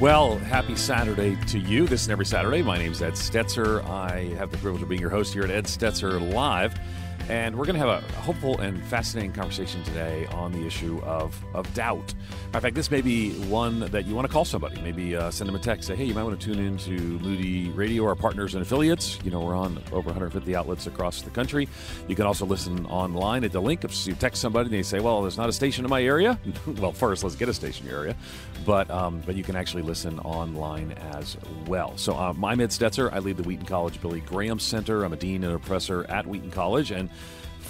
Well, happy Saturday to you. This is every Saturday. My name is Ed Stetzer. I have the privilege of being your host here at Ed Stetzer Live. And we're going to have a hopeful and fascinating conversation today on the issue of, of doubt. In fact, this may be one that you want to call somebody. Maybe uh, send them a text, say, hey, you might want to tune in to Moody Radio, our partners and affiliates. You know, we're on over 150 outlets across the country. You can also listen online at the link. If you text somebody and they say, well, there's not a station in my area, well, first, let's get a station in your area. But, um, but you can actually listen online as well. So um, I'm Ed Stetzer. I lead the Wheaton College Billy Graham Center. I'm a dean and a professor at Wheaton College. And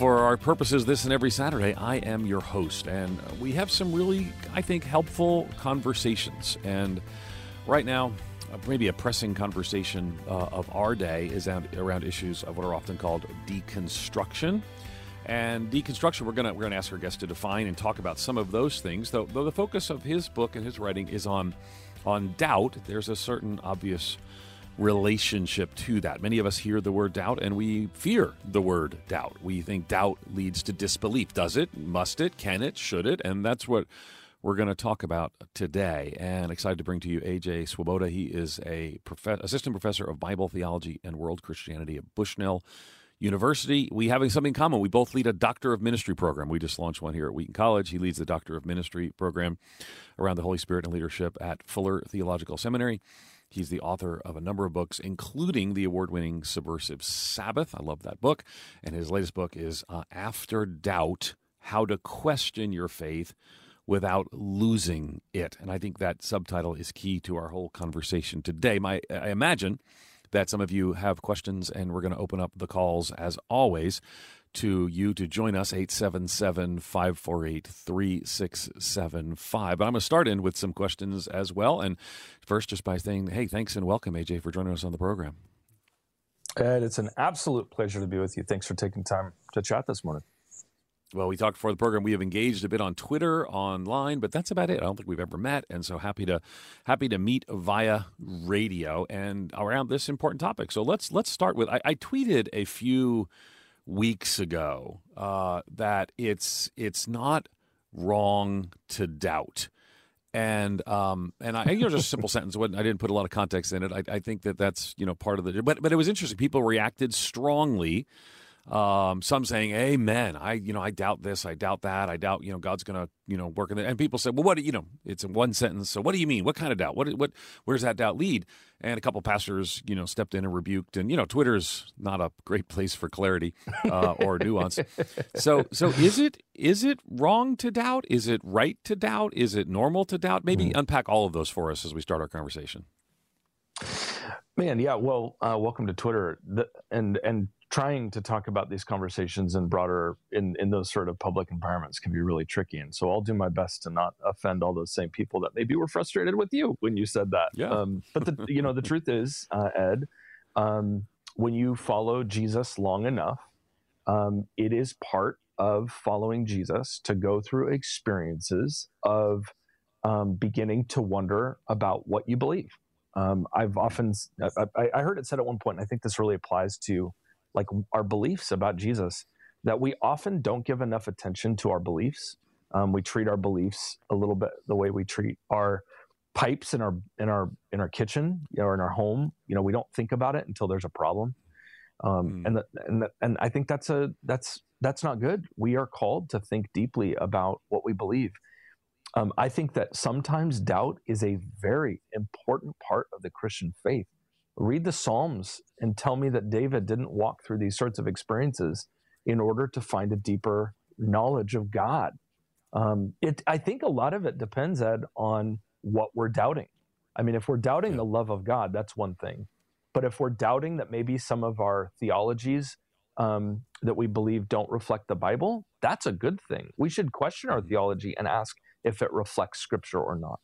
for our purposes, this and every Saturday, I am your host. And we have some really, I think, helpful conversations. And right now, uh, maybe a pressing conversation uh, of our day is around issues of what are often called deconstruction. And deconstruction, we're gonna we're gonna ask our guest to define and talk about some of those things. Though, though the focus of his book and his writing is on on doubt, there's a certain obvious relationship to that. Many of us hear the word doubt and we fear the word doubt. We think doubt leads to disbelief. Does it? Must it? Can it? Should it? And that's what we're going to talk about today. And excited to bring to you AJ Swoboda. He is a prof- assistant professor of Bible theology and world Christianity at Bushnell University. We having something in common. We both lead a Doctor of Ministry program. We just launched one here at Wheaton College. He leads the Doctor of Ministry program around the Holy Spirit and leadership at Fuller Theological Seminary. He's the author of a number of books, including the award winning Subversive Sabbath. I love that book. And his latest book is uh, After Doubt How to Question Your Faith Without Losing It. And I think that subtitle is key to our whole conversation today. My, I imagine that some of you have questions, and we're going to open up the calls as always to you to join us 877 548 3675. But I'm going to start in with some questions as well. And first, just by saying, hey, thanks and welcome, AJ, for joining us on the program. Ed, it's an absolute pleasure to be with you. Thanks for taking time to chat this morning. Well, we talked before the program. We have engaged a bit on Twitter, online, but that's about it. I don't think we've ever met, and so happy to happy to meet via radio and around this important topic. So let's let's start with. I, I tweeted a few weeks ago uh, that it's it's not wrong to doubt. And um and I you know just a simple sentence. I didn't put a lot of context in it. I, I think that that's you know part of the but but it was interesting. People reacted strongly um, some saying, "Amen." I, you know, I doubt this. I doubt that. I doubt, you know, God's going to, you know, work in it. And people say, "Well, what? You know, it's in one sentence. So what do you mean? What kind of doubt? What? What? Where's that doubt lead?" And a couple pastors, you know, stepped in and rebuked. And you know, Twitter's not a great place for clarity uh, or nuance. so, so is it is it wrong to doubt? Is it right to doubt? Is it normal to doubt? Maybe mm. unpack all of those for us as we start our conversation. Man, yeah. Well, uh, welcome to Twitter. The, and and trying to talk about these conversations in broader in in those sort of public environments can be really tricky and so i'll do my best to not offend all those same people that maybe were frustrated with you when you said that yeah. Um, but the you know the truth is uh, ed um, when you follow jesus long enough um, it is part of following jesus to go through experiences of um, beginning to wonder about what you believe um, I've often I, I heard it said at one point, and I think this really applies to like our beliefs about Jesus that we often don't give enough attention to our beliefs. Um, we treat our beliefs a little bit the way we treat our pipes in our in our in our kitchen or in our home. You know, we don't think about it until there's a problem. Um, mm. And the, and the, and I think that's a that's that's not good. We are called to think deeply about what we believe. Um, I think that sometimes doubt is a very important part of the Christian faith read the Psalms and tell me that David didn't walk through these sorts of experiences in order to find a deeper knowledge of God. Um, it, I think a lot of it depends, Ed, on what we're doubting. I mean, if we're doubting the love of God, that's one thing. But if we're doubting that maybe some of our theologies um, that we believe don't reflect the Bible, that's a good thing. We should question our mm-hmm. theology and ask if it reflects Scripture or not.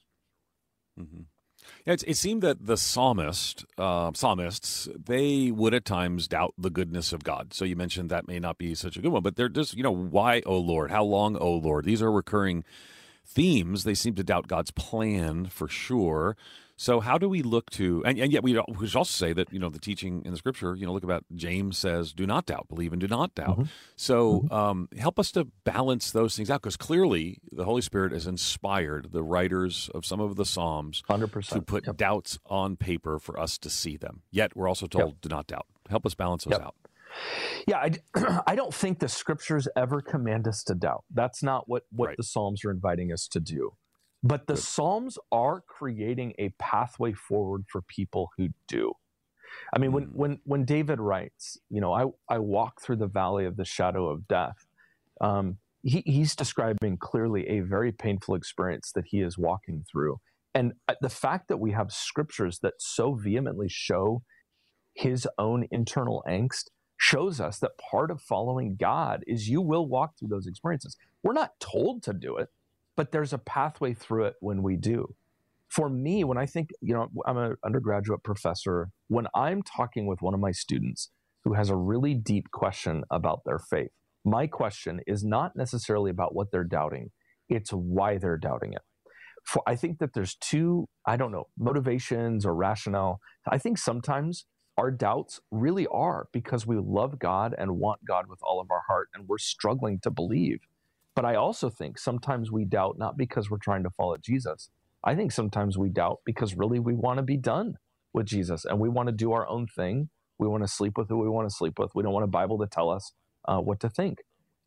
Mm-hmm. It, it seemed that the psalmist, uh, psalmists, they would at times doubt the goodness of God. So you mentioned that may not be such a good one, but they're just, you know, why, oh Lord? How long, oh Lord? These are recurring themes. They seem to doubt God's plan for sure. So how do we look to, and, and yet we should also say that, you know, the teaching in the scripture, you know, look about James says, do not doubt, believe and do not doubt. Mm-hmm. So mm-hmm. Um, help us to balance those things out because clearly the Holy Spirit has inspired the writers of some of the Psalms 100%. to put yep. doubts on paper for us to see them. Yet we're also told, yep. do not doubt. Help us balance those yep. out. Yeah, I, I don't think the scriptures ever command us to doubt. That's not what, what right. the Psalms are inviting us to do. But the Good. Psalms are creating a pathway forward for people who do. I mean, mm. when, when, when David writes, you know, I, I walk through the valley of the shadow of death, um, he, he's describing clearly a very painful experience that he is walking through. And uh, the fact that we have scriptures that so vehemently show his own internal angst shows us that part of following God is you will walk through those experiences. We're not told to do it, but there's a pathway through it when we do. For me, when I think, you know, I'm an undergraduate professor, when I'm talking with one of my students who has a really deep question about their faith, my question is not necessarily about what they're doubting, it's why they're doubting it. For, I think that there's two, I don't know, motivations or rationale. I think sometimes our doubts really are because we love God and want God with all of our heart and we're struggling to believe. But I also think sometimes we doubt not because we're trying to follow Jesus. I think sometimes we doubt because really we want to be done with Jesus and we want to do our own thing. We want to sleep with who we want to sleep with. We don't want a Bible to tell us uh, what to think.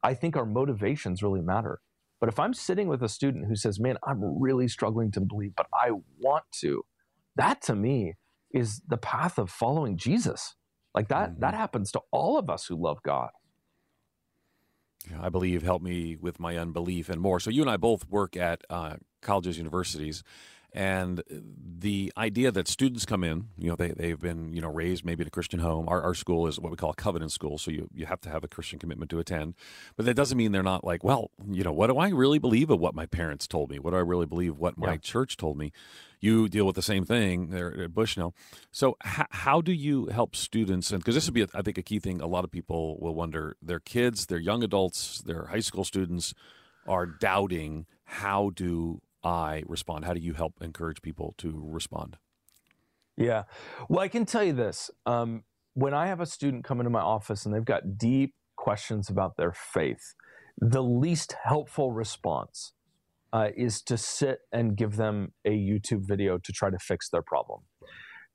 I think our motivations really matter. But if I'm sitting with a student who says, Man, I'm really struggling to believe, but I want to, that to me is the path of following Jesus. Like that, mm-hmm. that happens to all of us who love God. I believe, help me with my unbelief and more. So you and I both work at uh, colleges, universities, and the idea that students come in, you know, they, they've been, you know, raised maybe in a Christian home. Our, our school is what we call a covenant school, so you, you have to have a Christian commitment to attend. But that doesn't mean they're not like, well, you know, what do I really believe of what my parents told me? What do I really believe what my yeah. church told me? You deal with the same thing there at Bushnell. So h- how do you help students? And because this would be, I think, a key thing. A lot of people will wonder: their kids, their young adults, their high school students are doubting. How do I respond? How do you help encourage people to respond? Yeah, well, I can tell you this: um, when I have a student come into my office and they've got deep questions about their faith, the least helpful response uh, is to sit and give them a YouTube video to try to fix their problem.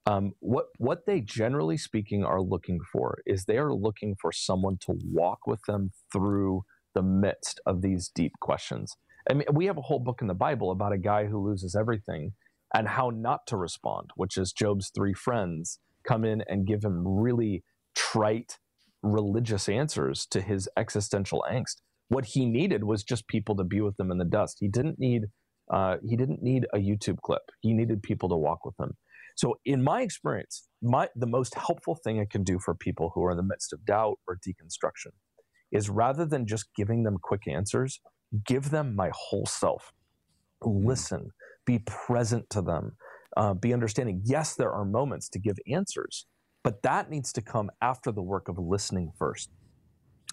Um, what what they generally speaking are looking for is they are looking for someone to walk with them through the midst of these deep questions. I mean, we have a whole book in the Bible about a guy who loses everything and how not to respond, which is Job's three friends come in and give him really trite religious answers to his existential angst what he needed was just people to be with him in the dust. He didn't need uh, he didn't need a YouTube clip. He needed people to walk with him. So, in my experience, my the most helpful thing I can do for people who are in the midst of doubt or deconstruction is rather than just giving them quick answers, give them my whole self. Hmm. Listen, be present to them, uh, be understanding. Yes, there are moments to give answers, but that needs to come after the work of listening first.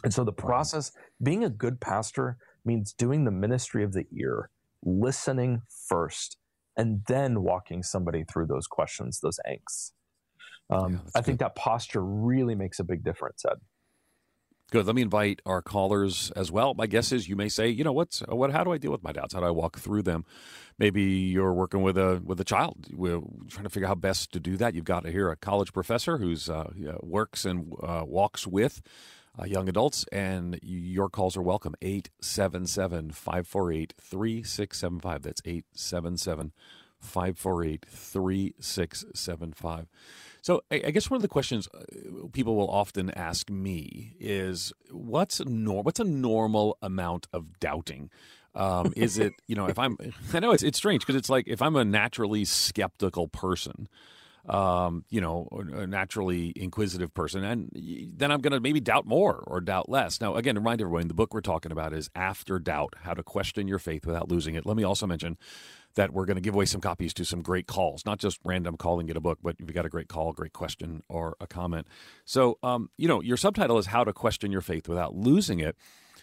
And so the process, being a good pastor means doing the ministry of the ear, listening first, and then walking somebody through those questions, those angsts. Um, yeah, I good. think that posture really makes a big difference, Ed. Good. Let me invite our callers as well. My guess is you may say, you know, what's what? How do I deal with my doubts? How do I walk through them? Maybe you're working with a with a child. We're trying to figure out how best to do that. You've got to hear a college professor who's uh, works and uh, walks with uh, young adults, and your calls are welcome. 877 548 3675. That's 877 548 3675. So, I, I guess one of the questions uh, people will often ask me is what's, nor- what's a normal amount of doubting? Um, is it, you know, if I'm, I know it's, it's strange because it's like if I'm a naturally skeptical person, um, you know, a naturally inquisitive person, and then I'm going to maybe doubt more or doubt less. Now, again, remind everyone the book we're talking about is After Doubt How to Question Your Faith Without Losing It. Let me also mention that we're going to give away some copies to some great calls, not just random calling get a book, but if you got a great call, great question, or a comment. So, um, you know, your subtitle is How to Question Your Faith Without Losing It.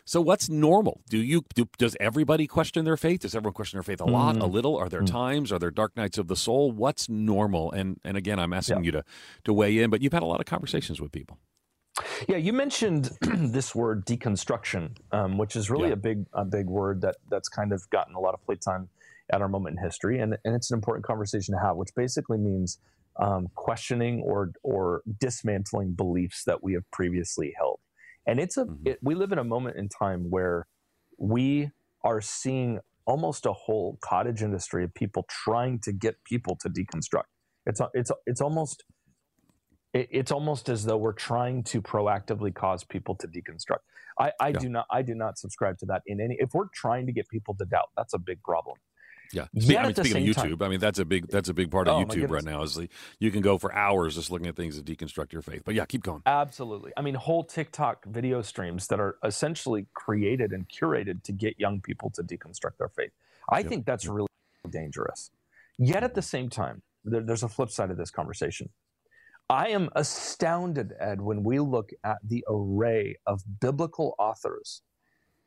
So what's normal? Do you do, does everybody question their faith? Does everyone question their faith a lot, mm. a little? Are there mm. times? Are there dark nights of the soul? What's normal? And and again, I'm asking yeah. you to to weigh in, but you've had a lot of conversations with people. Yeah, you mentioned this word deconstruction, um, which is really yeah. a big a big word that that's kind of gotten a lot of playtime at our moment in history, and and it's an important conversation to have, which basically means um, questioning or or dismantling beliefs that we have previously held. And it's a mm-hmm. it, we live in a moment in time where we are seeing almost a whole cottage industry of people trying to get people to deconstruct. It's it's it's almost it's almost as though we're trying to proactively cause people to deconstruct. I, I yeah. do not I do not subscribe to that in any. If we're trying to get people to doubt, that's a big problem. Yeah. Yet I mean, speaking of YouTube, time, I mean that's a big that's a big part of oh, YouTube right now. Is the, you can go for hours just looking at things to deconstruct your faith. But yeah, keep going. Absolutely. I mean, whole TikTok video streams that are essentially created and curated to get young people to deconstruct their faith. I yep. think that's yep. really dangerous. Yet at the mm-hmm. same time, there, there's a flip side of this conversation. I am astounded, Ed, when we look at the array of biblical authors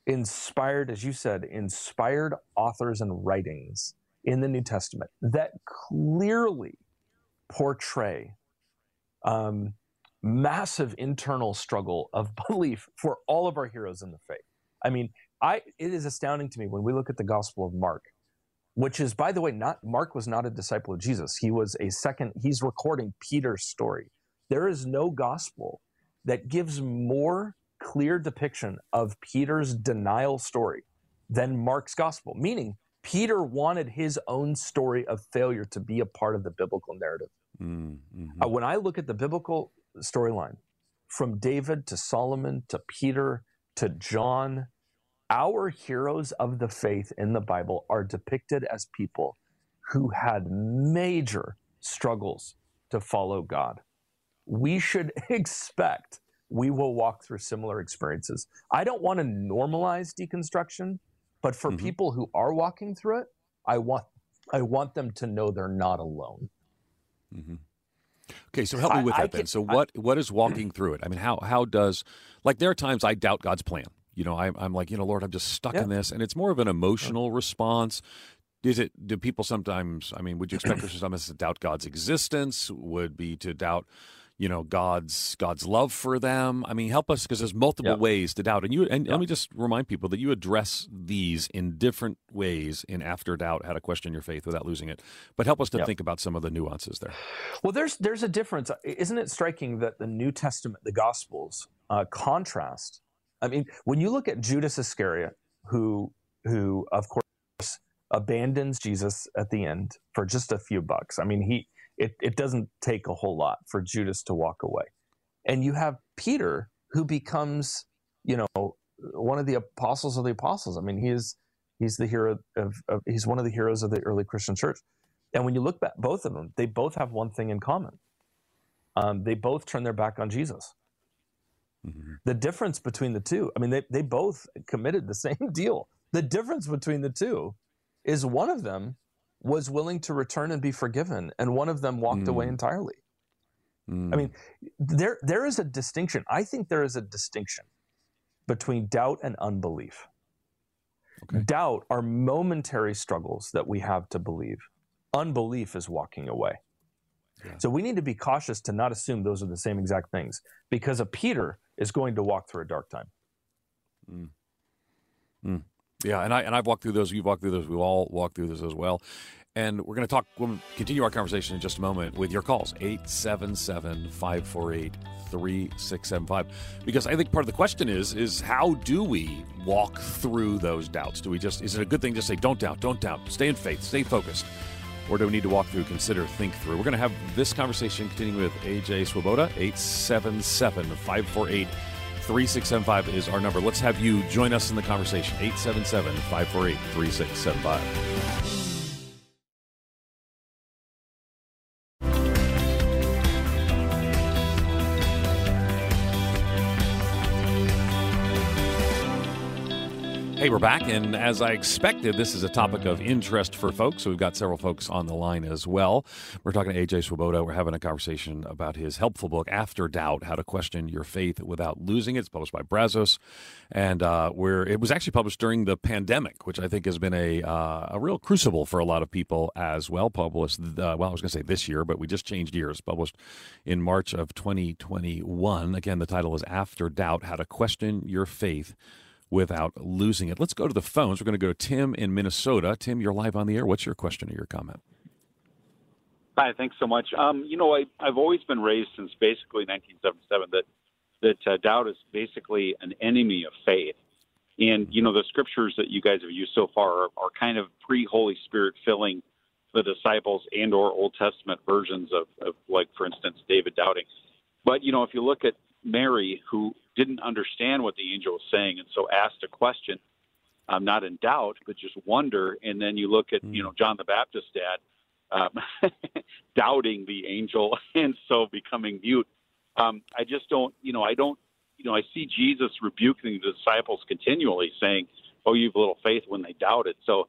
inspired, as you said, inspired authors and writings in the New Testament that clearly portray um, massive internal struggle of belief for all of our heroes in the faith. I mean, I it is astounding to me when we look at the Gospel of Mark, which is, by the way, not Mark was not a disciple of Jesus. He was a second. He's recording Peter's story. There is no gospel that gives more clear depiction of Peter's denial story than Mark's gospel, meaning Peter wanted his own story of failure to be a part of the biblical narrative. Mm-hmm. Uh, when I look at the biblical storyline, from David to Solomon to Peter to John, our heroes of the faith in the Bible are depicted as people who had major struggles to follow God. We should expect we will walk through similar experiences. I don't want to normalize deconstruction, but for mm-hmm. people who are walking through it, I want I want them to know they're not alone. Mm-hmm. Okay, so help me with I, that I then. Can, so what I, what is walking through it? I mean, how how does like there are times I doubt God's plan. You know, I, am like, you know, Lord, I'm just stuck yeah. in this, and it's more of an emotional yeah. response. Is it? Do people sometimes? I mean, would you expect Christians sometimes to doubt God's existence? Would be to doubt you know God's God's love for them. I mean, help us because there's multiple ways to doubt. And you and let me just remind people that you address these in different ways in After Doubt, how to question your faith without losing it. But help us to think about some of the nuances there. Well, there's there's a difference. Isn't it striking that the New Testament, the Gospels, uh, contrast? I mean, when you look at Judas Iscariot, who who of course abandons Jesus at the end for just a few bucks. I mean, he it, it doesn't take a whole lot for Judas to walk away. And you have Peter who becomes, you know, one of the apostles of the apostles. I mean, he is he's the hero of, of he's one of the heroes of the early Christian church. And when you look back, both of them, they both have one thing in common. Um, they both turn their back on Jesus. Mm-hmm. The difference between the two, I mean, they, they both committed the same deal. The difference between the two is one of them was willing to return and be forgiven, and one of them walked mm. away entirely. Mm. I mean, there there is a distinction. I think there is a distinction between doubt and unbelief. Okay. Doubt are momentary struggles that we have to believe. Unbelief is walking away. Yeah. So we need to be cautious to not assume those are the same exact things because a Peter is going to walk through a dark time. Mm. Yeah, and I and I've walked through those. You've walked through those. We've all walked through this as well. And we're going to talk, we'll continue our conversation in just a moment with your calls, 877 548 3675. Because I think part of the question is, is how do we walk through those doubts? Do we just, is it a good thing to say, don't doubt, don't doubt, stay in faith, stay focused? Or do we need to walk through, consider, think through? We're going to have this conversation continuing with AJ Swoboda, 877 548 3675 is our number. Let's have you join us in the conversation. 877 548 3675. Hey, we're back, and as I expected, this is a topic of interest for folks. So we've got several folks on the line as well. We're talking to AJ Swoboda. We're having a conversation about his helpful book, After Doubt: How to Question Your Faith Without Losing It. It's published by Brazos, and uh, where it was actually published during the pandemic, which I think has been a uh, a real crucible for a lot of people as well. Published, uh, well, I was going to say this year, but we just changed years. Published in March of 2021. Again, the title is After Doubt: How to Question Your Faith without losing it. Let's go to the phones. We're going to go to Tim in Minnesota. Tim, you're live on the air. What's your question or your comment? Hi, thanks so much. Um, you know, I, have always been raised since basically 1977 that that uh, doubt is basically an enemy of faith. And you know, the scriptures that you guys have used so far are, are kind of pre-Holy Spirit filling the disciples and or Old Testament versions of, of, like, for instance, David doubting. But you know, if you look at Mary, who didn't understand what the angel was saying, and so asked a question, um, not in doubt, but just wonder. And then you look at, you hmm. know, John the Baptist dad um, doubting the angel, and so becoming mute. Um, I just don't, you know, I don't, you know, I see Jesus rebuking the disciples continually, saying, "Oh, you've little faith," when they doubted. So,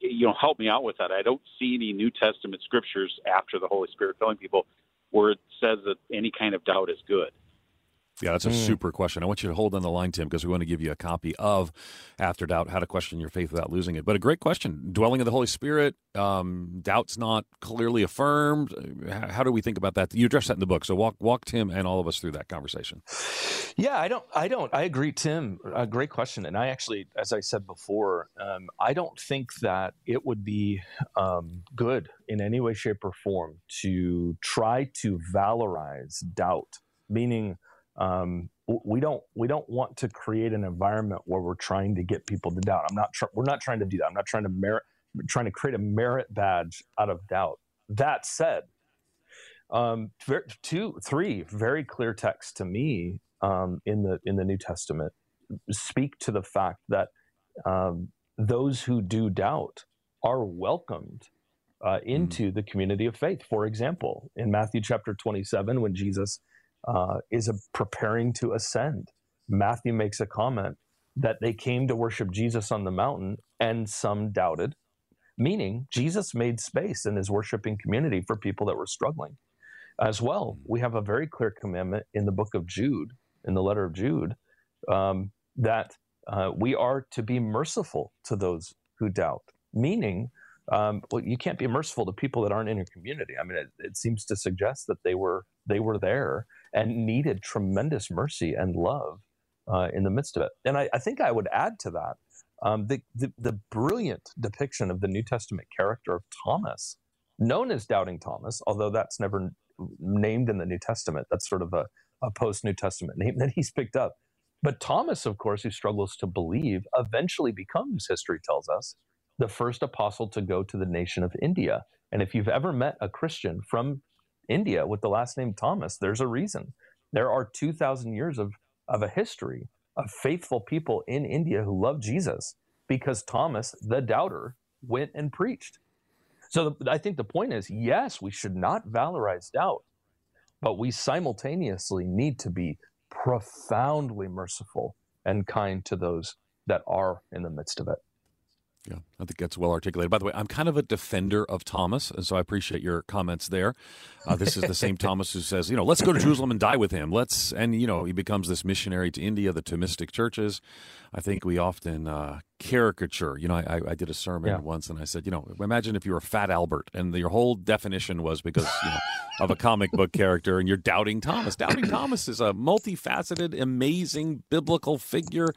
you know, help me out with that. I don't see any New Testament scriptures after the Holy Spirit filling people where it says that any kind of doubt is good. Yeah, that's a mm. super question. I want you to hold on the line, Tim, because we want to give you a copy of After Doubt How to Question Your Faith Without Losing It. But a great question. Dwelling in the Holy Spirit, um, doubt's not clearly affirmed. How, how, do we think about that? You address that in the book. So walk, walk Tim and all of us through that conversation. Yeah, I don't, I don't, I agree, Tim. A great question. And I actually, as I said before, um, I don't think that it would be um, good in any way, shape, or form to try to valorize doubt, meaning, um, we don't we don't want to create an environment where we're trying to get people to doubt. I'm not tr- we're not trying to do that. I'm not trying to merit trying to create a merit badge out of doubt. That said, um, two three very clear texts to me um, in the in the New Testament speak to the fact that um, those who do doubt are welcomed uh, hmm. into mm. the community of faith. For example, in Matthew chapter 27, when Jesus uh, is preparing to ascend. Matthew makes a comment that they came to worship Jesus on the mountain and some doubted, meaning Jesus made space in his worshiping community for people that were struggling. As well, we have a very clear commandment in the book of Jude, in the letter of Jude, um, that uh, we are to be merciful to those who doubt, meaning um, well, you can't be merciful to people that aren't in your community. I mean, it, it seems to suggest that they were they were there and needed tremendous mercy and love uh, in the midst of it. And I, I, think I would add to that um, the, the, the brilliant depiction of the New Testament character of Thomas, known as Doubting Thomas, although that's never named in the New Testament. That's sort of a, a post New Testament name that he's picked up. But Thomas, of course, who struggles to believe, eventually becomes, history tells us, the first apostle to go to the nation of India. And if you've ever met a Christian from India with the last name Thomas, there's a reason. There are 2,000 years of, of a history of faithful people in India who love Jesus because Thomas, the doubter, went and preached. So the, I think the point is yes, we should not valorize doubt, but we simultaneously need to be profoundly merciful and kind to those that are in the midst of it. Yeah, I think that's well articulated. By the way, I'm kind of a defender of Thomas, and so I appreciate your comments there. Uh, this is the same Thomas who says, you know, let's go to Jerusalem and die with him. Let's, and you know, he becomes this missionary to India, the Thomistic churches. I think we often uh, caricature. You know, I, I did a sermon yeah. once, and I said, you know, imagine if you were Fat Albert, and your whole definition was because you know of a comic book character, and you're doubting Thomas. Doubting Thomas is a multifaceted, amazing biblical figure.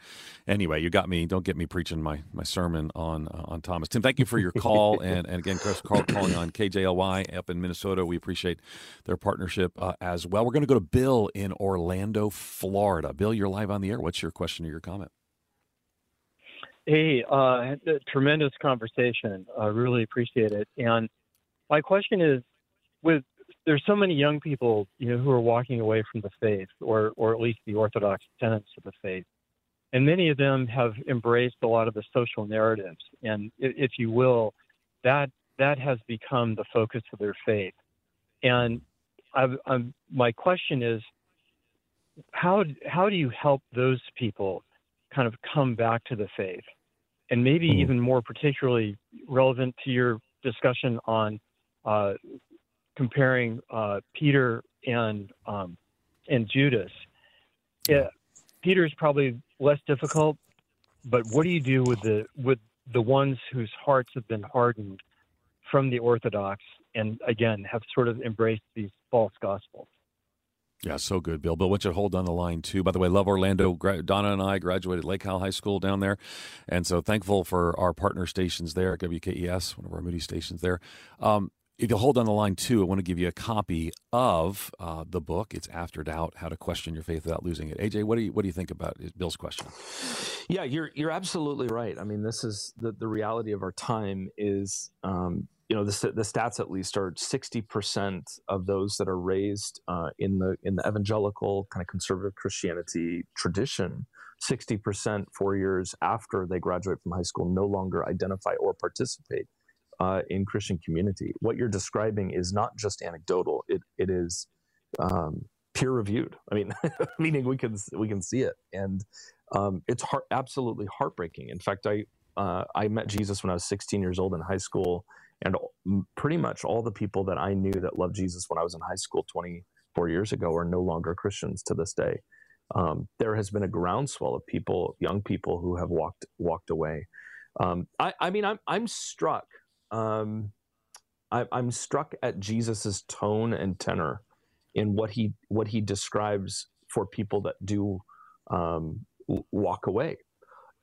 Anyway, you got me. Don't get me preaching my my sermon on uh, on Thomas. Tim, thank you for your call, and and again, Chris Carl calling on KJLY up in Minnesota. We appreciate their partnership uh, as well. We're going to go to Bill in Orlando, Florida. Bill, you're live on the air. What's your question or your comment? Hey, uh, tremendous conversation. I really appreciate it. And my question is, with there's so many young people, you know, who are walking away from the faith, or or at least the orthodox tenets of the faith, and many of them have embraced a lot of the social narratives, and if you will, that that has become the focus of their faith. And I've, I'm, my question is, how how do you help those people kind of come back to the faith, and maybe mm-hmm. even more particularly relevant to your discussion on uh, comparing uh, Peter and um, and Judas. Yeah, Peter is probably less difficult, but what do you do with the with the ones whose hearts have been hardened from the Orthodox and again have sort of embraced these false gospels? Yeah, so good, Bill. Bill, your hold on the line too? By the way, love Orlando. Donna and I graduated Lake Howell High School down there, and so thankful for our partner stations there at WKES, one of our Moody stations there. Um, if you'll hold on the line too, I want to give you a copy of uh, the book. It's After Doubt: How to Question Your Faith Without Losing It. AJ, what do you what do you think about Bill's question? Yeah, you're you're absolutely right. I mean, this is the the reality of our time. Is um, you know the the stats at least are sixty percent of those that are raised uh, in the in the evangelical kind of conservative Christianity tradition. 60% four years after they graduate from high school no longer identify or participate uh, in Christian community. What you're describing is not just anecdotal; it it is um, peer reviewed. I mean, meaning we can we can see it, and um, it's heart, absolutely heartbreaking. In fact, I uh, I met Jesus when I was 16 years old in high school, and pretty much all the people that I knew that loved Jesus when I was in high school 24 years ago are no longer Christians to this day. Um, there has been a groundswell of people, young people, who have walked walked away. Um, I, I, mean, I'm I'm struck um, I, am struck at Jesus's tone and tenor in what he what he describes for people that do um, walk away.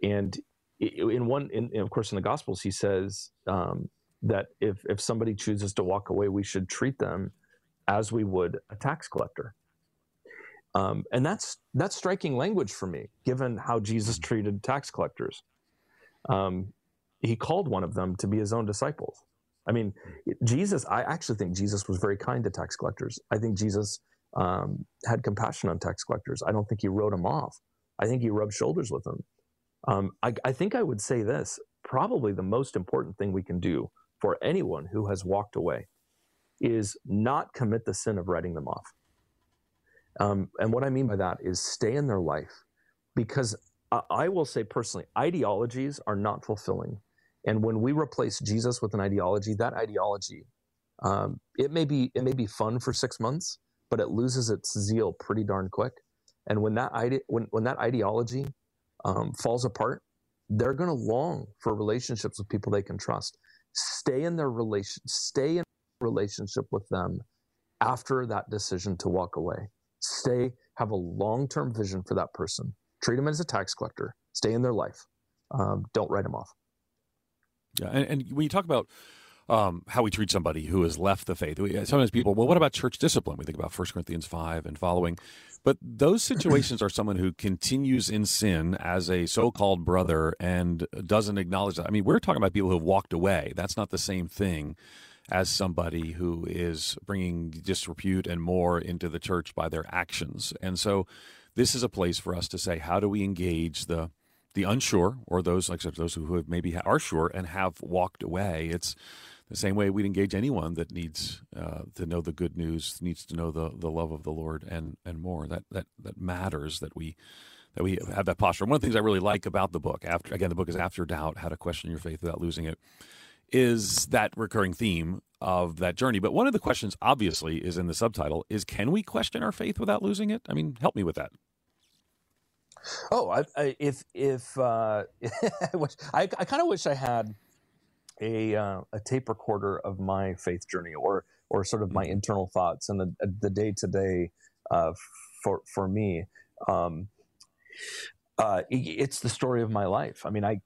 And in one, in, of course, in the Gospels, he says um, that if if somebody chooses to walk away, we should treat them as we would a tax collector. Um, and that's that's striking language for me, given how Jesus treated tax collectors. Um, he called one of them to be his own disciples. I mean, Jesus, I actually think Jesus was very kind to tax collectors. I think Jesus um, had compassion on tax collectors. I don't think he wrote them off. I think he rubbed shoulders with them. Um, I, I think I would say this probably the most important thing we can do for anyone who has walked away is not commit the sin of writing them off. Um, and what I mean by that is stay in their life because I, I will say personally, ideologies are not fulfilling and when we replace Jesus with an ideology, that ideology, um, it may be it may be fun for six months, but it loses its zeal pretty darn quick. And when that ide- when when that ideology um, falls apart, they're going to long for relationships with people they can trust. Stay in their relation, stay in relationship with them after that decision to walk away. Stay, have a long term vision for that person. Treat them as a tax collector. Stay in their life. Um, don't write them off. Yeah, and, and when you talk about um, how we treat somebody who has left the faith. Sometimes people, well, what about church discipline? We think about 1 Corinthians 5 and following. But those situations are someone who continues in sin as a so called brother and doesn't acknowledge that. I mean, we're talking about people who have walked away. That's not the same thing as somebody who is bringing disrepute and more into the church by their actions. And so this is a place for us to say, how do we engage the the unsure or those like those who have maybe are sure and have walked away. It's the same way we'd engage anyone that needs uh, to know the good news, needs to know the, the love of the Lord and and more. That that that matters that we that we have that posture. One of the things I really like about the book, after again, the book is After Doubt: How to Question Your Faith Without Losing It, is that recurring theme of that journey. But one of the questions, obviously, is in the subtitle: is Can we question our faith without losing it? I mean, help me with that. Oh, I, I, if if uh, I, I kind of wish I had a uh, a tape recorder of my faith journey, or or sort of my mm-hmm. internal thoughts and the the day to day for for me. Um, uh, it's the story of my life. I mean, I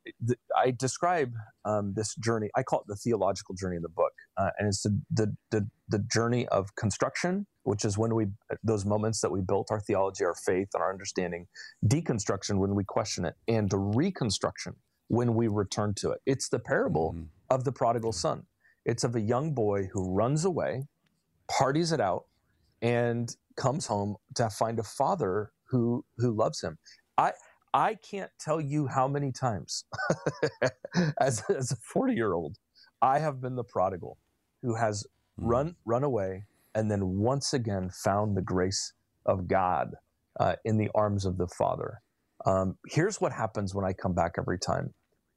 I describe um, this journey. I call it the theological journey in the book, uh, and it's the, the, the the journey of construction, which is when we those moments that we built our theology, our faith, and our understanding. Deconstruction when we question it, and the reconstruction when we return to it. It's the parable mm-hmm. Of the prodigal son. It's of a young boy who runs away, parties it out, and comes home to find a father who who loves him. I I can't tell you how many times, as, as a 40 year old, I have been the prodigal who has mm. run, run away and then once again found the grace of God uh, in the arms of the Father. Um, here's what happens when I come back every time.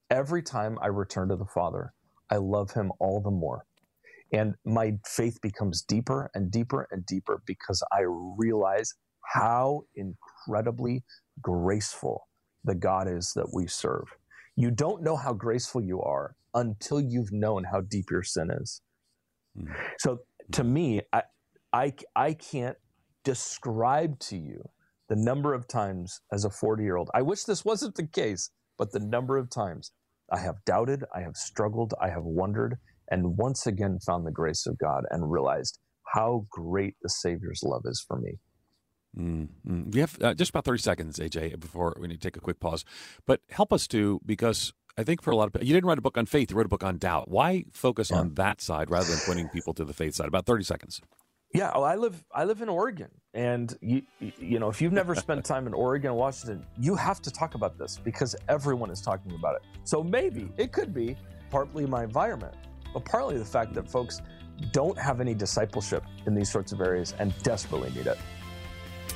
Every time I return to the Father, I love Him all the more. And my faith becomes deeper and deeper and deeper because I realize how incredibly graceful the God is that we serve. You don't know how graceful you are until you've known how deep your sin is. Mm. So to me, I, I, I can't describe to you the number of times as a 40 year old. I wish this wasn't the case, but the number of times I have doubted, I have struggled, I have wondered, and once again found the grace of God and realized how great the Savior's love is for me. Mm-hmm. We have uh, just about 30 seconds, AJ, before we need to take a quick pause. But help us to, because I think for a lot of people, you didn't write a book on faith, you wrote a book on doubt. Why focus yeah. on that side rather than pointing people to the faith side? About 30 seconds. Yeah, well, I live I live in Oregon, and you you know if you've never spent time in Oregon, Washington, you have to talk about this because everyone is talking about it. So maybe it could be partly my environment, but partly the fact that folks don't have any discipleship in these sorts of areas and desperately need it.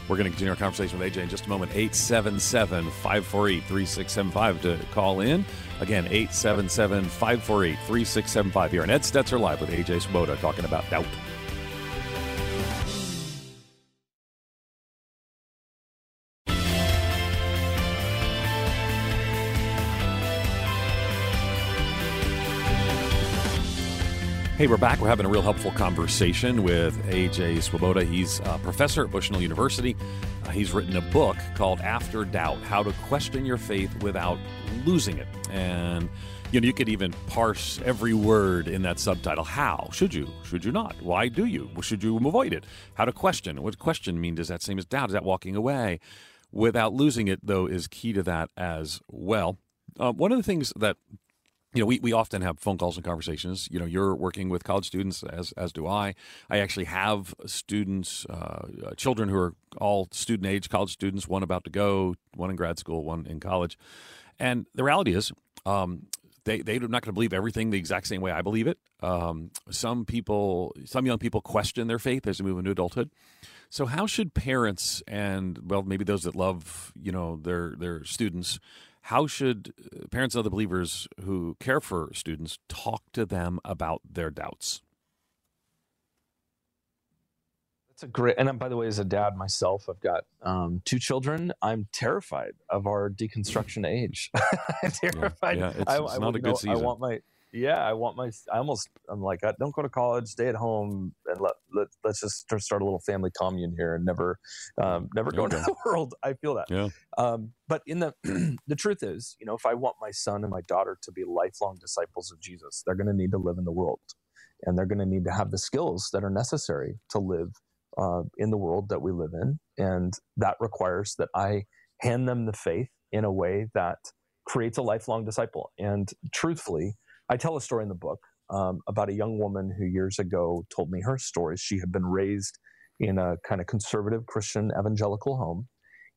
We're going to continue our conversation with AJ in just a moment. 877 548 3675 to call in. Again, 877 548 3675 here on Ed Stetzer Live with AJ Swoboda talking about doubt. Hey, we're back. We're having a real helpful conversation with AJ Swoboda. He's a professor at Bushnell University. Uh, he's written a book called After Doubt How to Question Your Faith Without Losing It. And you know, you could even parse every word in that subtitle. How? Should you? Should you not? Why do you? Should you avoid it? How to question. What question mean? Does that same as doubt? Is that walking away? Without losing it, though, is key to that as well. Uh, one of the things that you know, we, we often have phone calls and conversations. You know, you're working with college students, as as do I. I actually have students, uh, uh, children who are all student age, college students. One about to go, one in grad school, one in college. And the reality is, um, they they're not going to believe everything the exact same way I believe it. Um, some people, some young people question their faith as they move into adulthood. So, how should parents and well, maybe those that love you know their their students how should uh, parents and other believers who care for students talk to them about their doubts? That's a great. And by the way, as a dad myself, I've got um, two children. I'm terrified of our deconstruction age. I'm terrified. Yeah, yeah it's, it's I, not I, a good season. I want my yeah, I want my. I almost. I'm like, I don't go to college. Stay at home, and let, let let's just start a little family commune here, and never, um, never go into the world. I feel that. Yeah. Um, but in the the truth is, you know, if I want my son and my daughter to be lifelong disciples of Jesus, they're going to need to live in the world, and they're going to need to have the skills that are necessary to live uh, in the world that we live in, and that requires that I hand them the faith in a way that creates a lifelong disciple. And truthfully I tell a story in the book um, about a young woman who years ago told me her story. She had been raised in a kind of conservative Christian evangelical home,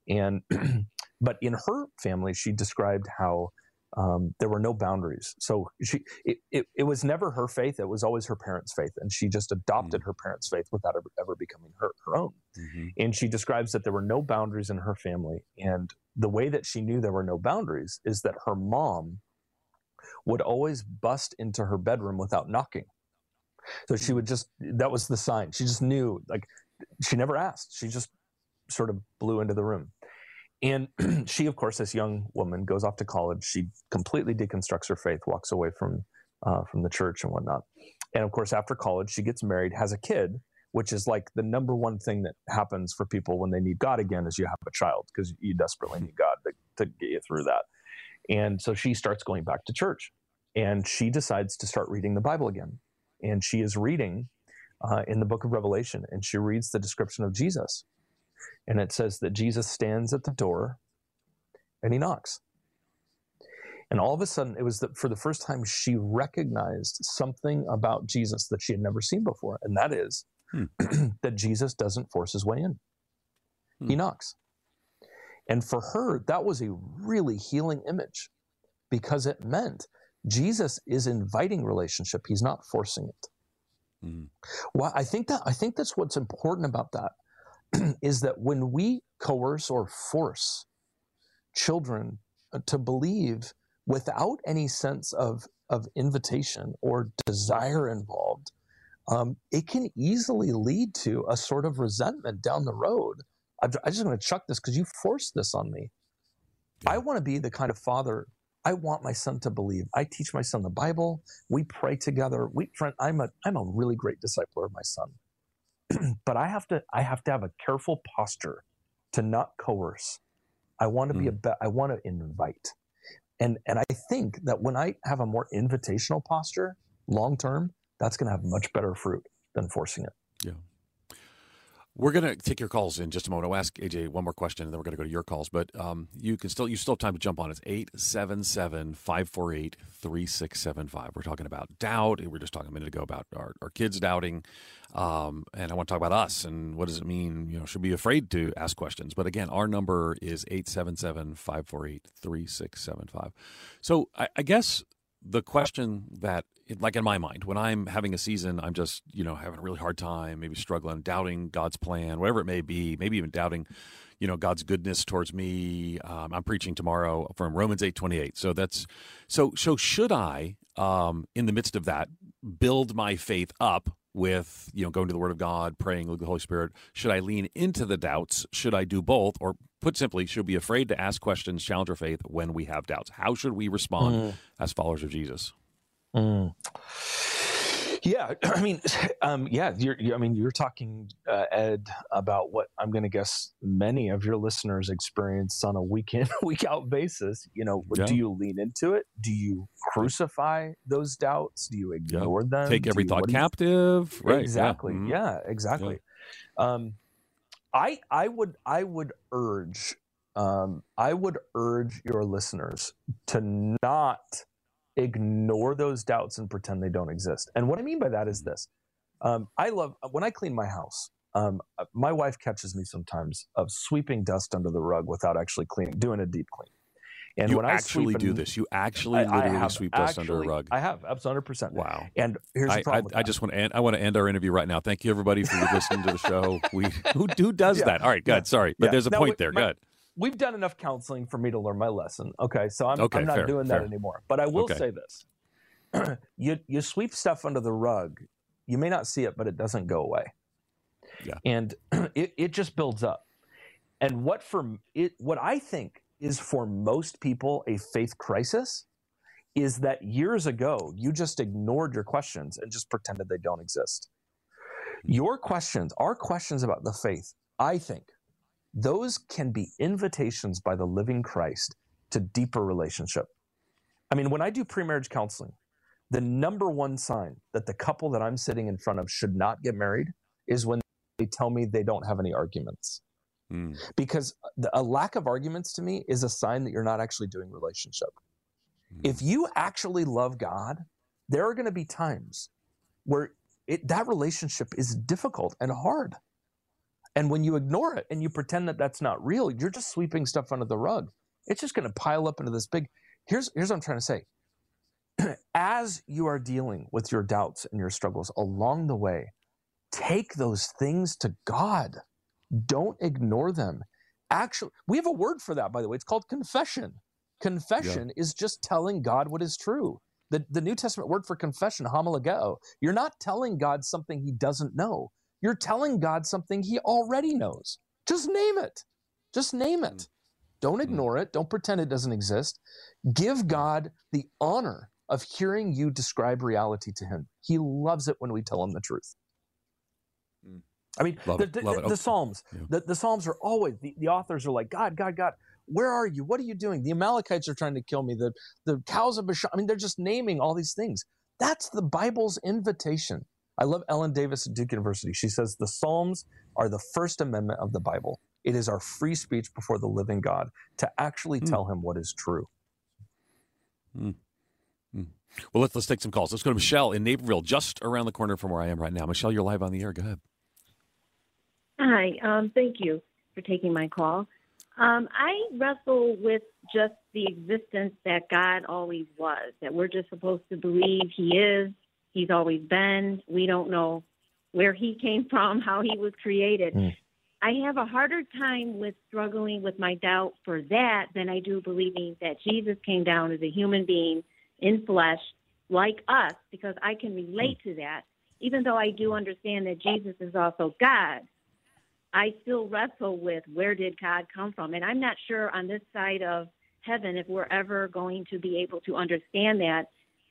and but in her family, she described how um, there were no boundaries. So she it, it, it, was never her faith; it was always her parents' faith, and she just adopted mm-hmm. her parents' faith without ever, ever becoming her her own. Mm-hmm. And she describes that there were no boundaries in her family, and the way that she knew there were no boundaries is that her mom would always bust into her bedroom without knocking. So she would just, that was the sign. She just knew, like, she never asked. She just sort of blew into the room. And she, of course, this young woman goes off to college. She completely deconstructs her faith, walks away from, uh, from the church and whatnot. And of course, after college, she gets married, has a kid, which is like the number one thing that happens for people when they need God again is you have a child because you desperately need God to, to get you through that. And so she starts going back to church and she decides to start reading the Bible again. And she is reading uh, in the book of Revelation and she reads the description of Jesus. And it says that Jesus stands at the door and he knocks. And all of a sudden, it was the, for the first time she recognized something about Jesus that she had never seen before. And that is hmm. that Jesus doesn't force his way in, hmm. he knocks. And for her, that was a really healing image because it meant Jesus is inviting relationship. He's not forcing it. Mm. Well, I think that I think that's what's important about that is that when we coerce or force children uh, to believe without any sense of of invitation or desire involved, um, it can easily lead to a sort of resentment down the road. I'm, I'm just going to chuck this because you forced this on me. I want to be the kind of father I want my son to believe. I teach my son the Bible. We pray together. We friend, I'm a I'm a really great discipler of my son. but I have to I have to have a careful posture to not coerce. I want to mm. be a be- I want to invite. And and I think that when I have a more invitational posture long term, that's going to have much better fruit than forcing it. Yeah. We're going to take your calls in just a moment. I'll ask AJ one more question, and then we're going to go to your calls. But um, you can still you still have time to jump on. It's 877-548-3675. We're talking about doubt. We were just talking a minute ago about our, our kids doubting. Um, and I want to talk about us and what does it mean, you know, should be afraid to ask questions. But again, our number is 877-548-3675. So I, I guess the question that like in my mind when i'm having a season i'm just you know having a really hard time maybe struggling doubting god's plan whatever it may be maybe even doubting you know god's goodness towards me. Um, i'm preaching tomorrow from romans 8 28 so that's so so should i um, in the midst of that build my faith up with you know going to the word of god praying with the holy spirit? Should i lean into the doubts? Should i do both? Or put simply should be afraid to ask questions challenge our faith when we have doubts? How should we respond mm. as followers of jesus mm. Yeah, I mean, um, yeah, you're, you're, I mean, you're talking, uh, Ed, about what I'm going to guess many of your listeners experience on a week in, week out basis. You know, yeah. do you lean into it? Do you crucify those doubts? Do you ignore yeah. them? Take every you, thought captive? You, right? Exactly. Yeah, mm-hmm. yeah exactly. Um, I I would I would urge um, I would urge your listeners to not ignore those doubts and pretend they don't exist. And what I mean by that is this um, I love when I clean my house. Um, uh, my wife catches me sometimes of sweeping dust under the rug without actually cleaning, doing a deep clean. And you when actually I do this, you actually literally I sweep dust actually, under a rug. I have, absolutely, percent. Wow. And here's the problem. I, I, just want to end. I want to end our interview right now. Thank you, everybody, for listening to the show. We who who does yeah. that? All right, good. Yeah. Sorry, but yeah. there's a now, point there. My, good we've done enough counseling for me to learn my lesson. Okay, so I'm, okay, I'm not fair, doing fair. that anymore. But I will okay. say this: you you sweep stuff under the rug. You may not see it, but it doesn't go away. Yeah. And it, it just builds up. And what for it what I think is for most people a faith crisis is that years ago you just ignored your questions and just pretended they don't exist. Hmm. Your questions, our questions about the faith, I think, those can be invitations by the living Christ to deeper relationship. I mean, when I do pre-marriage counseling, the number one sign that the couple that I'm sitting in front of should not get married is when they tell me they don't have any arguments. Mm. Because a lack of arguments to me is a sign that you're not actually doing relationship. Mm. If you actually love God, there are going to be times where it, that relationship is difficult and hard. And when you ignore it and you pretend that that's not real, you're just sweeping stuff under the rug. It's just going to pile up into this big. Here's here's what I'm trying to say. As you are dealing with your doubts and your struggles along the way, take those things to God. Don't ignore them. Actually, we have a word for that, by the way. It's called confession. Confession yeah. is just telling God what is true. The, the New Testament word for confession, homologeo, you're not telling God something he doesn't know. You're telling God something he already knows. Just name it. Just name it. Don't hmm. ignore it. Don't pretend it doesn't exist. Give God the honor of hearing you describe reality to him. He loves it when we tell him the truth. Hmm. I mean, the, the, the, the, Psalms, yeah. the, the Psalms are always, the, the authors are like, God, God, God, where are you? What are you doing? The Amalekites are trying to kill me. The, the cows of Bashan. I mean, they're just naming all these things. That's the Bible's invitation I love Ellen Davis at Duke University. She says the Psalms are the First Amendment of the Bible. It is our free speech before the living God to actually mm. tell him what is true. Mm. Mm. Well, let's let's take some calls. Let's go to Michelle in Naperville, just around the corner from where I am right now. Michelle, you're live on the air. Go ahead. Hi. Um, thank you for taking my call. Um, I wrestle with just the existence that God always was, that we're just supposed to believe He is, He's always been. We don't know where he came from, how he was created. Mm. I have a harder time with struggling with my doubt for that than I do believing that Jesus came down as a human being in flesh like us because I can relate to that. Even though I do understand that Jesus is also God, I still wrestle with where did God come from? And I'm not sure on this side of heaven if we're ever going to be able to understand that.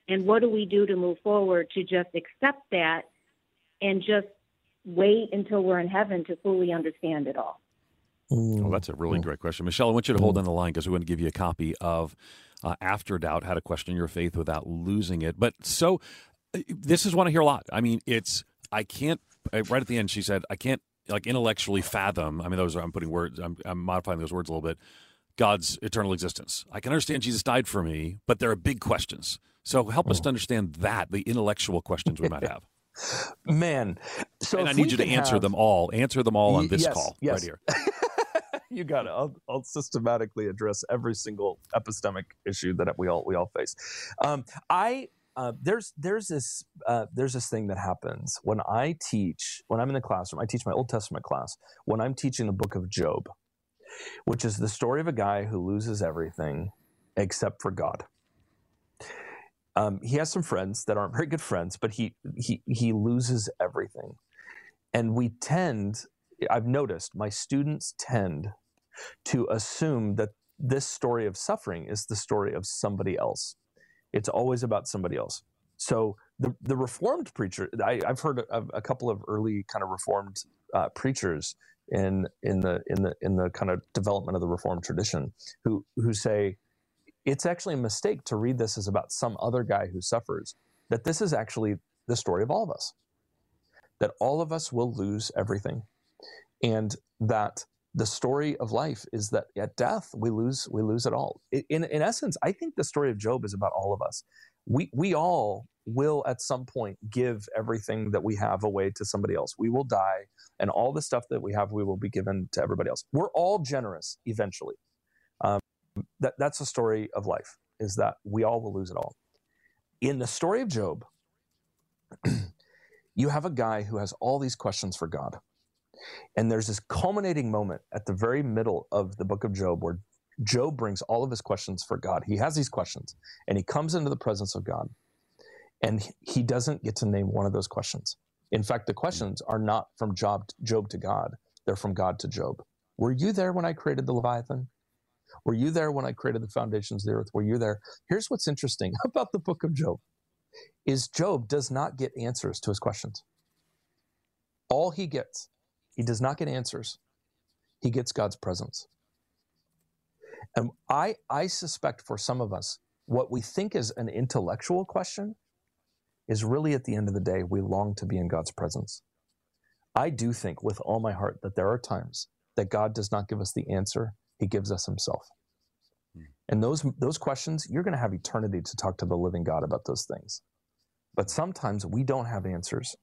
And what do we do to move forward to just accept that and just wait until we're in heaven to fully understand it all? Mm. Well, that's a really great question. Michelle, I want you to hold mm. on the line because we want to give you a copy of uh, After Doubt How to Question Your Faith Without Losing It. But so uh, this is one I hear a lot. I mean, it's, I can't, uh, right at the end, she said, I can't like intellectually fathom. I mean, those are, I'm putting words, I'm, I'm modifying those words a little bit. God's eternal existence. I can understand Jesus died for me, but there are big questions. So help us to understand that, the intellectual questions we might have. Man, so and I need you to answer have... them all. Answer them all on this yes, call yes. right here. you got it. I'll, I'll, systematically address every single epistemic issue that we all we all face. Um, I uh, there's there's this uh, there's this thing that happens when I teach when I'm in the classroom. I teach my Old Testament class when I'm teaching the book of Job, which is the story of a guy who loses everything except for God. Um, he has some friends that aren't very good friends, but he he he loses everything, and we tend. I've noticed my students tend to assume that this story of suffering is the story of somebody else. It's always about somebody else. So the the Reformed preacher, I, have heard a, a, couple of early kind of Reformed uh, preachers in in the in the in the kind of development of the Reformed tradition who who say it's actually a mistake to read this as about some other guy who suffers. That this is actually the story of all of us. That all of us will lose everything, and that the story of life is that at death we lose we lose it all. In in essence, I think the story of Job is about all of us. We we all will at some point give everything that we have away to somebody else. We will die, and all the stuff that we have we will be given to everybody else. We're all generous eventually. Um, that that's the story of life. Is that we all will lose it all. In the story of Job, you have a guy who has all these questions for God and there's this culminating moment at the very middle of the book of Job where Job brings all of his questions for God. He has these questions and he comes into the presence of God and he doesn't get to name one of those questions. In fact, the questions are not from Job, Job to God, they're from God to Job. Were you there when I created the Leviathan? Were you there when I created the foundations of the earth? Were you there? Here's what's interesting about the book of Job is Job does not get answers to his questions. All he gets he does not get answers. He gets God's presence. And I, I suspect for some of us, what we think is an intellectual question is really at the end of the day, we long to be in God's presence. I do think with all my heart that there are times that God does not give us the answer, He gives us Himself. Hmm. And those, those questions, you're going to have eternity to talk to the living God about those things. But sometimes we don't have answers.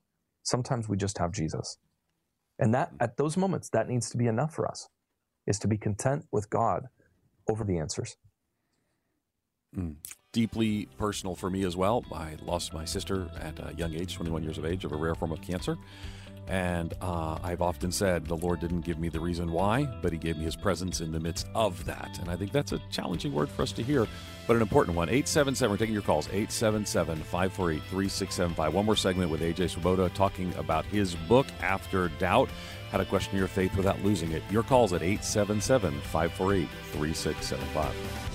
Sometimes we just have Jesus. And that at those moments, that needs to be enough for us, is to be content with God over the answers. Mm. Deeply personal for me as well. I lost my sister at a young age, 21 years of age, of a rare form of cancer. And uh, I've often said the Lord didn't give me the reason why, but He gave me His presence in the midst of that. And I think that's a challenging word for us to hear, but an important one. 877, we're taking your calls, 877 548 3675. One more segment with AJ Swoboda talking about his book, After Doubt How to Question Your Faith Without Losing It. Your calls at 877 548 3675.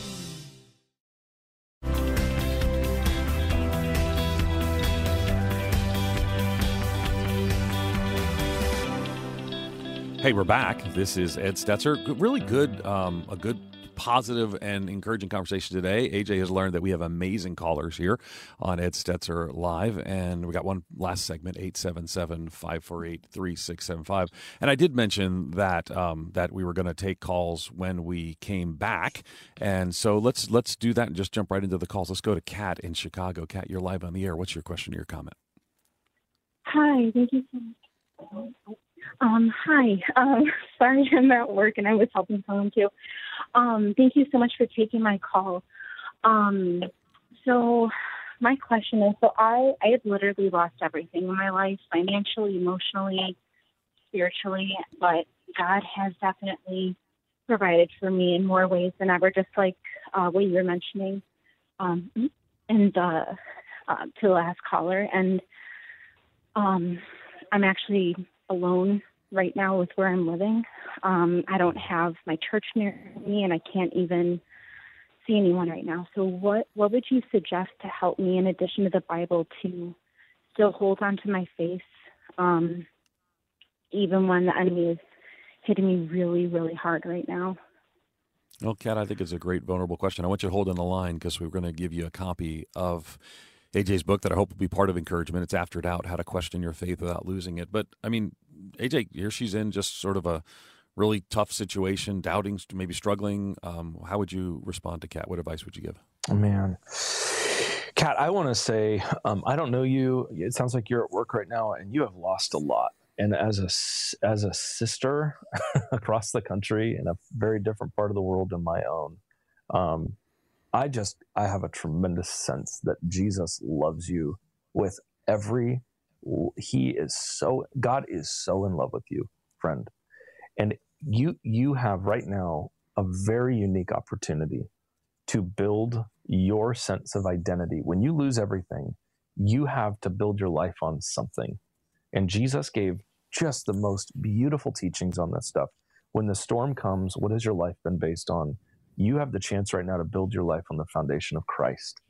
Hey, we're back. This is Ed Stetzer. Really good, um, a good positive and encouraging conversation today. AJ has learned that we have amazing callers here on Ed Stetzer Live. And we got one last segment, 877 548 3675. And I did mention that um, that we were going to take calls when we came back. And so let's let's do that and just jump right into the calls. Let's go to Kat in Chicago. Kat, you're live on the air. What's your question or your comment? Hi, thank you so much. Um, hi. Um, sorry, I'm at work and I was helping someone too. Um, thank you so much for taking my call. Um, so, my question is: so I I have literally lost everything in my life, financially, emotionally, spiritually, but God has definitely provided for me in more ways than ever, just like uh, what you were mentioning um, and uh, uh, to the last caller. And um, I'm actually alone right now with where I'm living. Um, I don't have my church near me, and I can't even see anyone right now. So, what what would you suggest to help me, in addition to the Bible, to still hold on to my faith, um, even when the enemy is hitting me really, really hard right now? Well, Kat, I think it's a great vulnerable question. I want you to hold on the line because we're going to give you a copy of AJ's book that I hope will be part of encouragement. It's After Doubt How to Question Your Faith Without Losing It. But I mean, AJ, here she's in just sort of a really tough situation, doubting, maybe struggling. Um, how would you respond to Kat? What advice would you give? Oh, man. Kat, I want to say, um, I don't know you. It sounds like you're at work right now and you have lost a lot. And as a, as a sister across the country in a very different part of the world than my own, um, I just, I have a tremendous sense that Jesus loves you with every, he is so, God is so in love with you, friend. And you, you have right now a very unique opportunity to build your sense of identity. When you lose everything, you have to build your life on something. And Jesus gave just the most beautiful teachings on this stuff. When the storm comes, what has your life been based on? You have the chance right now to build your life on the foundation of Christ.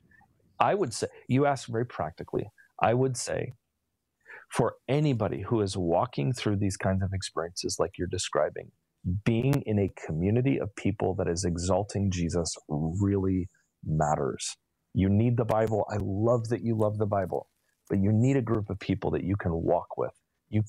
I would say, you ask very practically, I would say for anybody who is walking through these kinds of experiences like you're describing, being in a community of people that is exalting Jesus really matters. You need the Bible. I love that you love the Bible, but you need a group of people that you can walk with. You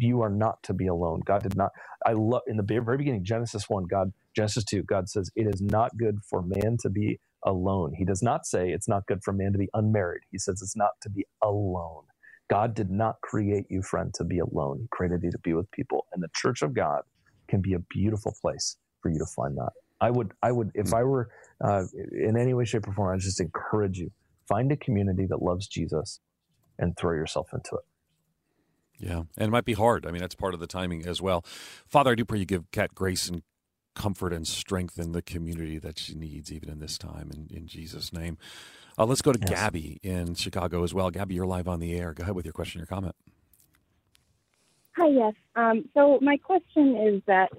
you are not to be alone. God did not. I love in the very beginning, Genesis one, God Genesis two, God says it is not good for man to be alone. He does not say it's not good for man to be unmarried. He says it's not to be alone. God did not create you, friend, to be alone. He created you to be with people, and the Church of God can be a beautiful place for you to find that. I would, I would, if I were uh, in any way, shape, or form, I'd just encourage you find a community that loves Jesus and throw yourself into it. Yeah, and it might be hard. I mean, that's part of the timing as well. Father, I do pray you give Kat grace and comfort and strength in the community that she needs, even in this time. In, in Jesus' name. Uh, let's go to yes. Gabby in Chicago as well. Gabby, you're live on the air. Go ahead with your question or comment. Hi, yes. Um, so, my question is that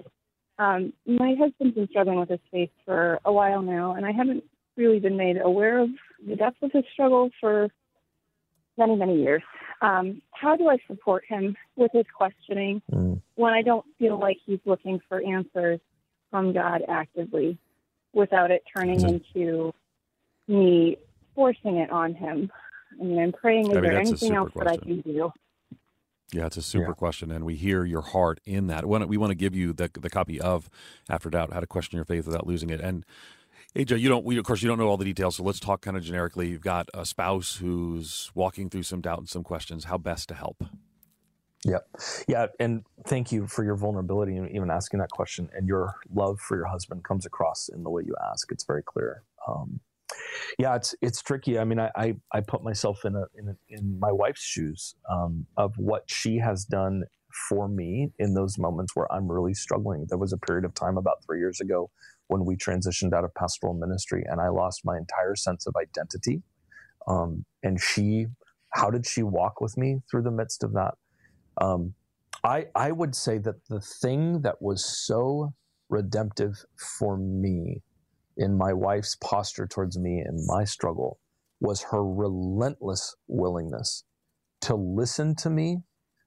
um, my husband's been struggling with his faith for a while now, and I haven't really been made aware of the depth of his struggle for many, many years. Um, how do I support him with his questioning mm. when I don't feel like he's looking for answers from God actively without it turning into me forcing it on him? I mean, I'm praying, is I mean, there anything else question. that I can do? Yeah, it's a super yeah. question, and we hear your heart in that. We want to give you the the copy of After Doubt: How to Question Your Faith Without Losing It. And AJ, you don't. We, of course, you don't know all the details, so let's talk kind of generically. You've got a spouse who's walking through some doubt and some questions. How best to help? Yep. Yeah. And thank you for your vulnerability and even asking that question. And your love for your husband comes across in the way you ask. It's very clear. Um, yeah, it's it's tricky. I mean, I I, I put myself in a, in a, in my wife's shoes um, of what she has done for me in those moments where I'm really struggling. There was a period of time about three years ago when we transitioned out of pastoral ministry, and I lost my entire sense of identity. Um, and she, how did she walk with me through the midst of that? Um, I I would say that the thing that was so redemptive for me in my wife's posture towards me in my struggle was her relentless willingness to listen to me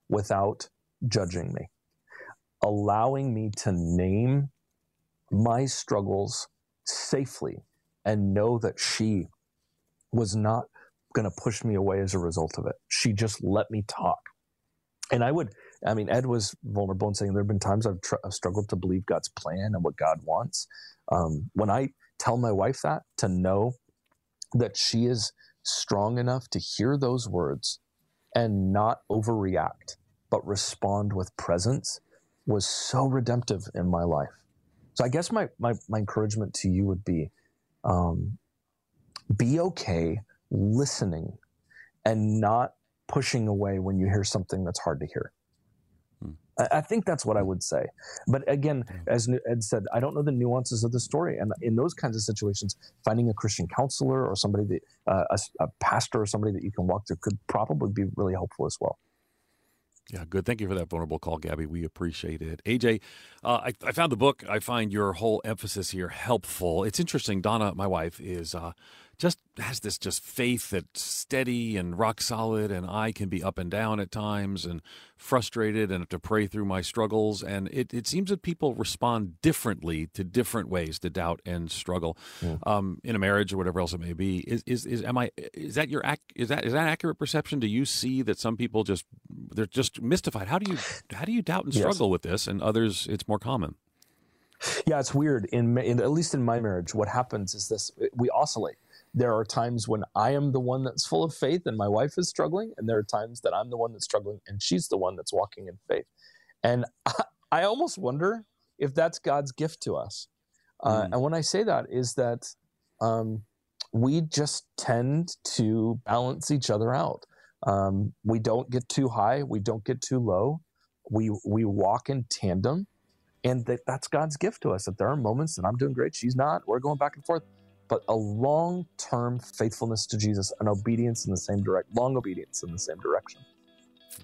without judging me, allowing me to name my struggles safely and know that she was not going to push me away as a result of it. She just let me talk. And I would, I mean, Ed was vulnerable in saying there have been times I've, tr- I've struggled to believe God's plan and what God wants. Um, when I tell my wife that, to know that she is strong enough to hear those words and not overreact, but respond with presence was so redemptive in my life. So I guess my, my, my encouragement to you would be um, be okay listening and not pushing away when you hear something that's hard to hear. Hmm. I, I think that's what I would say. But again, as Ed said, I don't know the nuances of the story. And in those kinds of situations, finding a Christian counselor or somebody that, uh, a, a pastor or somebody that you can walk through could probably be really helpful as well. Yeah, good. Thank you for that vulnerable call, Gabby. We appreciate it. AJ, uh, I, I, found the book. I find your whole emphasis here helpful. It's interesting. Donna, my wife, is uh, just has this just faith that's steady and rock solid and i can be up and down at times and frustrated and have to pray through my struggles. And it, it seems that people respond differently to different ways to doubt and struggle yeah. um, in a marriage or whatever else it may be. Is, is, is am i is that your is that is that accurate perception? Do you see that some people just they're just mystified? How do you how do you doubt and struggle yes. with this? And others it's more common. Yeah it's weird. In, in at least in my marriage what happens is this we oscillate there are times when I am the one that's full of faith and my wife is struggling, and there are times that I'm the one that's struggling and she's the one that's walking in faith. And I, I almost wonder if that's God's gift to us. Uh, mm. And when I say that, is that um, we just tend to balance each other out. Um, we don't get too high, we don't get too low. We we walk in tandem, and that, that's God's gift to us. That there are moments that I'm doing great, she's not. We're going back and forth but a long term faithfulness to Jesus and obedience in the same direct, long obedience in the same direction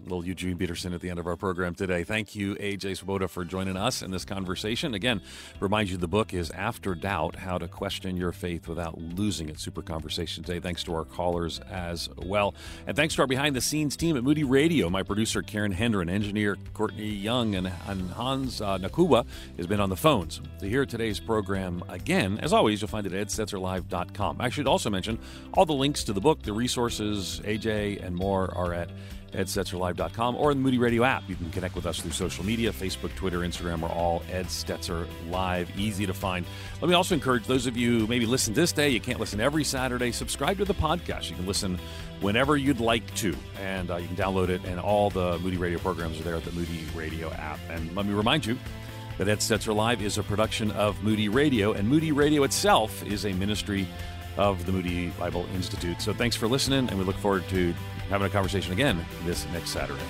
little Eugene Peterson at the end of our program today. Thank you, AJ Swoboda, for joining us in this conversation. Again, remind you the book is After Doubt How to Question Your Faith Without Losing It. Super conversation today. Thanks to our callers as well. And thanks to our behind the scenes team at Moody Radio. My producer, Karen Hendren, engineer Courtney Young, and, Hans uh, Nakuba has been on the phones. To hear today's program again, as always, you'll find it at edstetzerlive.com. I should also mention all the links to the book, the resources, AJ, and more are at edstetzerlive.com or in the Moody Radio app. You can connect with us through social media Facebook, Twitter, Instagram. We're all Ed Stetzer Live, easy to find. Let me also encourage those of you who maybe listen this day, you can't listen every Saturday, subscribe to the podcast. You can listen whenever you'd like to, and uh, you can download it, and all the Moody Radio programs are there at the Moody Radio app. And let me remind you, that Ed Stetzer Live is a production of Moody Radio, and Moody Radio itself is a ministry of the Moody Bible Institute. So thanks for listening, and we look forward to having a conversation again this next Saturday.